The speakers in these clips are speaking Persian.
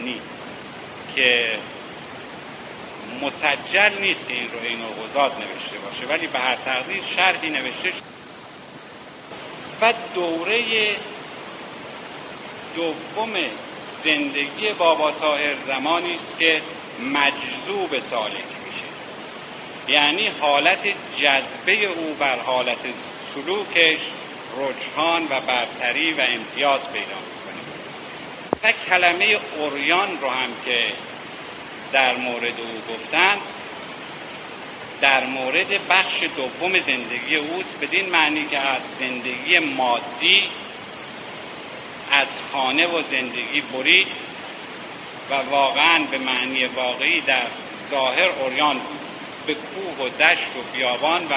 ایرانی که مسجل نیست این رو این اوغزاد نوشته باشه ولی به هر تقدیر شرحی نوشته و دوره دوم زندگی بابا تاهر زمانی است که مجذوب سالک میشه. یعنی حالت جذبه او بر حالت سلوکش رجحان و برتری و امتیاز پیدا می‌کنه. و کلمه اوریان رو هم که در مورد او گفتن در مورد بخش دوم زندگی اوست بدین معنی که از زندگی مادی از خانه و زندگی برید و واقعا به معنی واقعی در ظاهر اوریان به کوه و دشت و بیابان و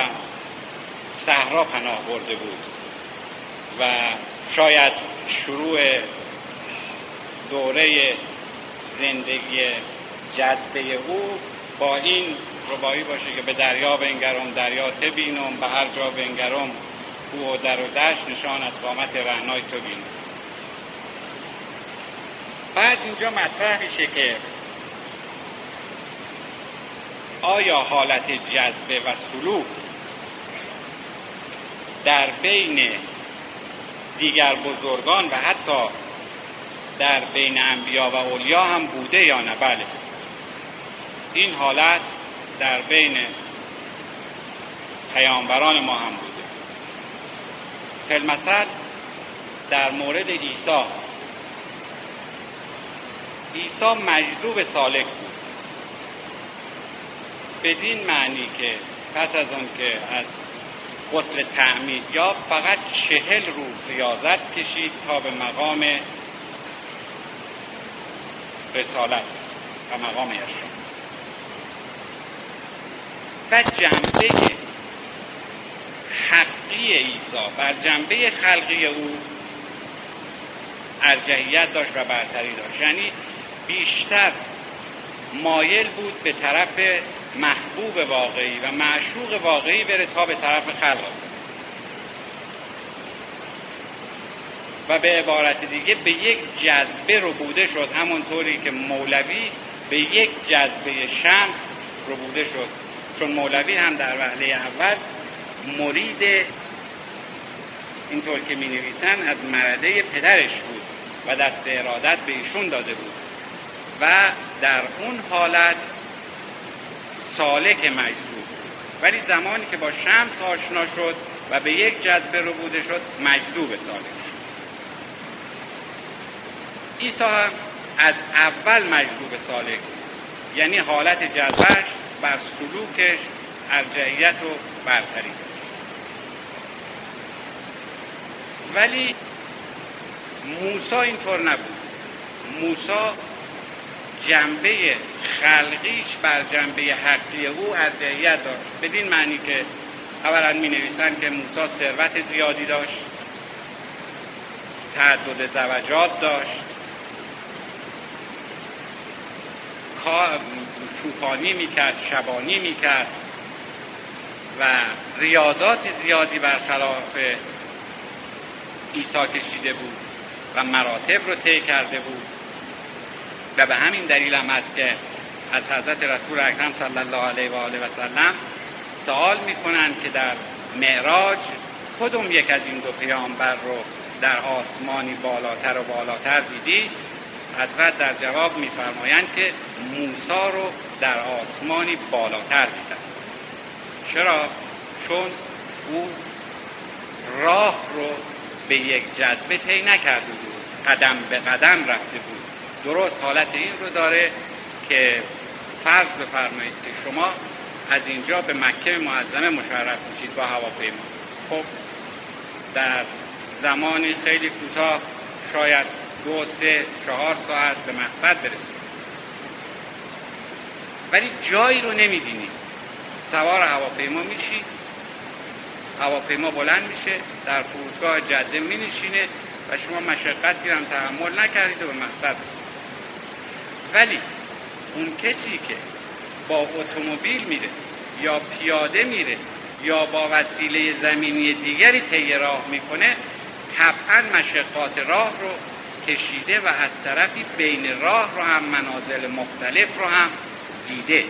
صحرا پناه برده بود. و شاید شروع دوره زندگی جذبه او با این ربایی باشه که به دریا بنگرم دریا تبینم به هر جا بنگرم کوه و در و دشت نشان از قامت رعنای تو بینم بعد اینجا مطرح میشه که آیا حالت جذبه و سلوک در بین دیگر بزرگان و حتی در بین انبیا و اولیا هم بوده یا نه؟ بله. این حالت در بین پیامبران ما هم بوده. فلمثل در مورد عیسی. عیسی مجذوب سالک بود. بدین معنی که پس از آن که از غسل تعمید یا فقط چهل روز ریاضت کشید تا به مقام رسالت و مقام ارشاد و جنبه حقی عیسی بر جنبه خلقی او ارجحیت داشت و برتری داشت. یعنی بیشتر مایل بود به طرف محبوب واقعی و معشوق واقعی بره تا به طرف خلق. و به عبارت دیگه به یک جذبه بوده شد. همونطوری که مولوی به یک جذبه شمس رو بوده شد. چون مولوی هم در وحله اول مرید اینطور که می نویسن از مرده پدرش بود و دست ارادت به ایشون داده بود. و در اون حالت سالک مجذوب ولی زمانی که با شمس آشنا شد و به یک جذبه بوده شد مجذوب سالک. عیسی هم از اول مجذوب سالک. یعنی حالت جذبش بر سلوکش ارجعیت و برتری ولی موسا اینطور نبود. موسا جنبه خلقیش بر جنبه حقی او ارجعیت داشت. بدین معنی که اولا می نویسن که موسا ثروت زیادی داشت تعدد زوجات داشت. چوپانی می‌کرد شبانی می‌کرد و ریاضات زیادی برخلاف عیسی کشیده بود و مراتب رو طی کرده بود. و به همین دلیل هم است که از حضرت رسول اکرم صلی الله علیه و آله و سلم سوال می‌کنند که در معراج کدوم یک از این دو پیامبر رو در آسمانی بالاتر و بالاتر دیدی؟ حضرت در جواب میفرمایند که موسا رو در آسمانی بالاتر دیدن. چرا؟ چون او راه رو به یک جذبه طی نکرده بود. قدم به قدم رفته بود. درست حالت این رو داره که فرض بفرمایید که شما از اینجا به مکه معظمه مشرف میشید با هواپیما. خب در زمانی خیلی کوتاه شاید دو سه چهار ساعت به مقصد برسید ولی جایی رو نمی‌بینید سوار هواپیما میشید هواپیما بلند میشه. در فرودگاه جده مینشینه و شما مشقتی هم تحمل نکردید و به مقصد ولی اون کسی که با اتومبیل میره یا پیاده میره یا با وسیله زمینی دیگری طی راه می‌کنه طبعا مشقات راه رو کشیده و از طرفی بین راه رو هم منازل مختلف رو هم دیده.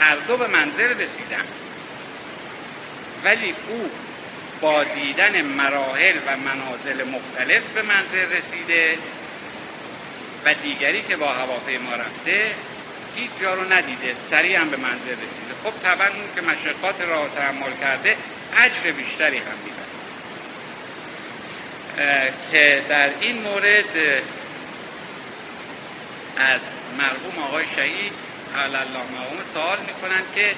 هر دو به منزل رسیدن. ولی او با دیدن مراحل و منازل مختلف به منزل رسیده و دیگری که با هواپیما رفته هیچ جا رو ندیده سریع هم به منزل رسیده. خب طبعا اون که مشقات را تحمل کرده اجر بیشتری هم میده که در این مورد از مرحوم آقای شهید الله مقام سوال می‌کنن که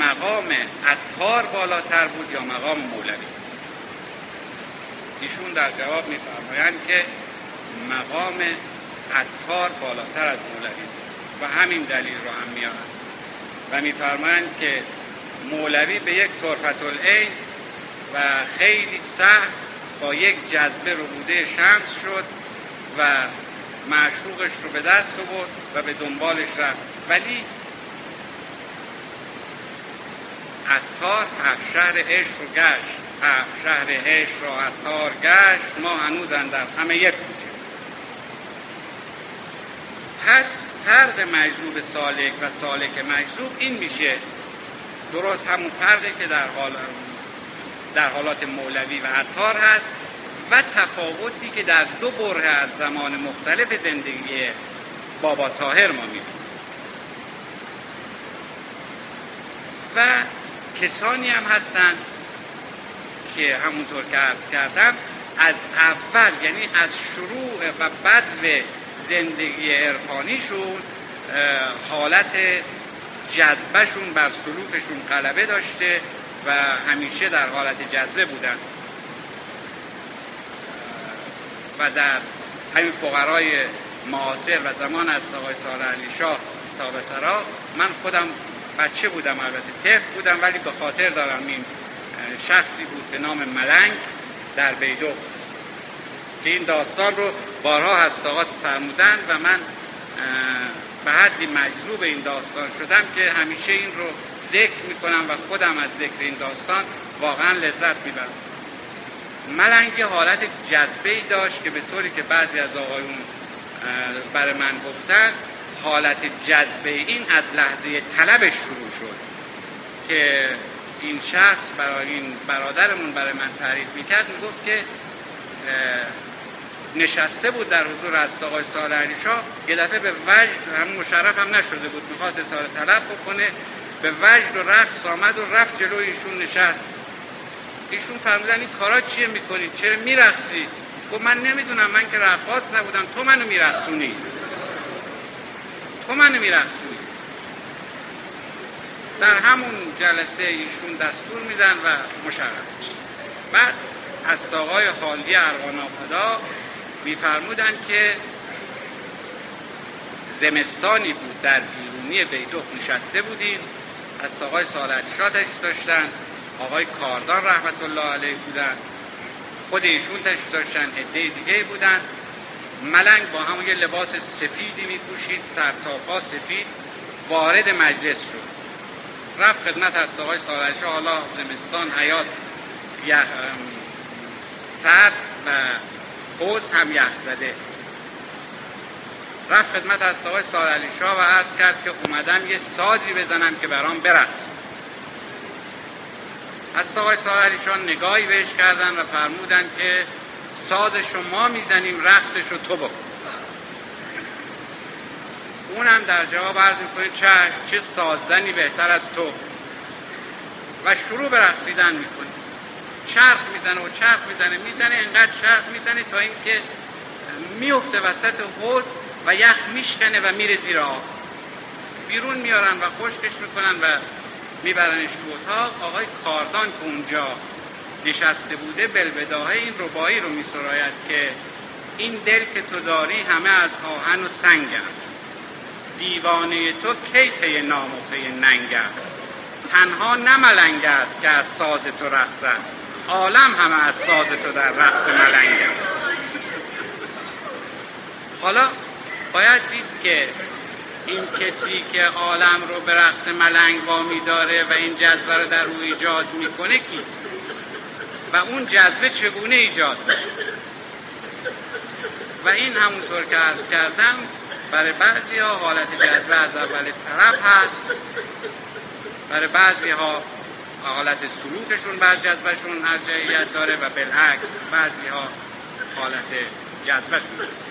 مقام عطار بالاتر بود یا مقام مولوی؟ ایشون در جواب میفرمایند که مقام عطار بالاتر از مولوی و همین دلیل رو هم میارن و میفرمایند که مولوی به یک طرفت العین و خیلی سخت با یک جذبه ربوده شمس شد و معشوقش رو به دست آورد و به دنبالش رفت. ولی عطار هفت شهر عشق رو گشت. هفت شهر عشق رو عطار گشت. ما هنوز در همه یک بودیم. پس فرق مجذوب سالک و سالک مجذوب این میشه. درست همون فرقی که در حال در حالات مولوی و عطار هست و تفاوتی که در دو بره از زمان مختلف زندگی بابا تاهر ما می‌بینیم. و کسانی هم هستند که همونطور که عرض کردم از اول یعنی از شروع و بدو زندگی عرفانیشون حالت جذبهشون بر سلوکشون غلبه داشته. و همیشه در حالت جذبه بودن. و در همین فقرای معاصر و زمان از آقای سال علی شاه تا من خودم بچه بودم البته طفل بودم ولی به خاطر دارم این شخصی بود به نام ملنگ در بیدو که این داستان رو بارها آقا فرمودن و من به حدی مجذوب این داستان شدم که همیشه این رو ذکر می‌کنم و خودم از ذکر این داستان واقعا لذت می‌برم. ملنگ حالت جذبه ای داشت که به طوری که بعضی از آقایون برای من گفتن حالت جذبه این از لحظه طلبش شروع شد که این شخص برای این برادرمون برای من تعریف می‌کرد می‌گفت که نشسته بود در حضور از آقای سال علی شاه یه دفعه به وجد هم مشرف هم نشده بود می‌خواست سال طلب بکنه. به وجد و رقص آمد و رفت جلو ایشون نشست. ایشون فرمودن این کارا چیه می‌کنید؟ چرا میرقصی گفت من نمی‌دونم من که رقاص نبودم. تو منو میرقصونی. تو منو میرقصونی. در همون جلسه ایشون دستور میدن و مشرف بعد از آقای خالدی ارغان آفدا میفرمودن که زمستانی بود. در بیرونی بیدوخ نشسته بودیم از آقای سالت شاتش داشتن آقای کاردان رحمت الله علیه بودن. خود ایشون تشریف داشتن عده دیگه بودن. ملنگ با همون یه لباس سفیدی میپوشید سرتاپا سفید وارد مجلس شد. رفت خدمت از آقای سالشه حالا زمستان حیات سرد و حوز هم یخ زده. رفت خدمت از آقای سال شاه و عرض کرد که اومدم یه سازی بزنم که برام برقص از آقای سال شاه نگاهی بهش کردن و فرمودن که سازش رو ما می‌زنیم رو تو بکن. اونم در جواب عرض می‌کنه چه چه سازدنی بهتر از تو. و شروع به رقصیدن می‌کنه. چرخ می‌زنه و چرخ می‌زنه می‌زنه انقدر چرخ می‌زنه تا اینکه میفته وسط حوض و یخ میشکنه و میره زیر آب. بیرون میارن و خشکش می‌کنن و میبرنش تو اتاق. آقای کاردان که اونجا نشسته بوده بلبداهه این ربایی رو میسراید که این دل که تو داری همه از آهن و سنگ است دیوانه تو کی پی نام و پی تنها نملنگ است که از ساز تو رقصد عالم همه از ساز تو در رقص ملنگ است حالا باید دید که این کسی که عالم رو به رقص ملنگ وامی داره و این جذبه رو در او ایجاد می‌کنه کی؟ و اون جذبه چگونه ایجاد و این همونطور که عرض کردم برای بعضی ها حالت جذبه از اول طرف هست. برای بعضی ها حالت سلوکشون بر جذبشون ارجعیت داره و بالعکس بعضی ها حالت جذبشون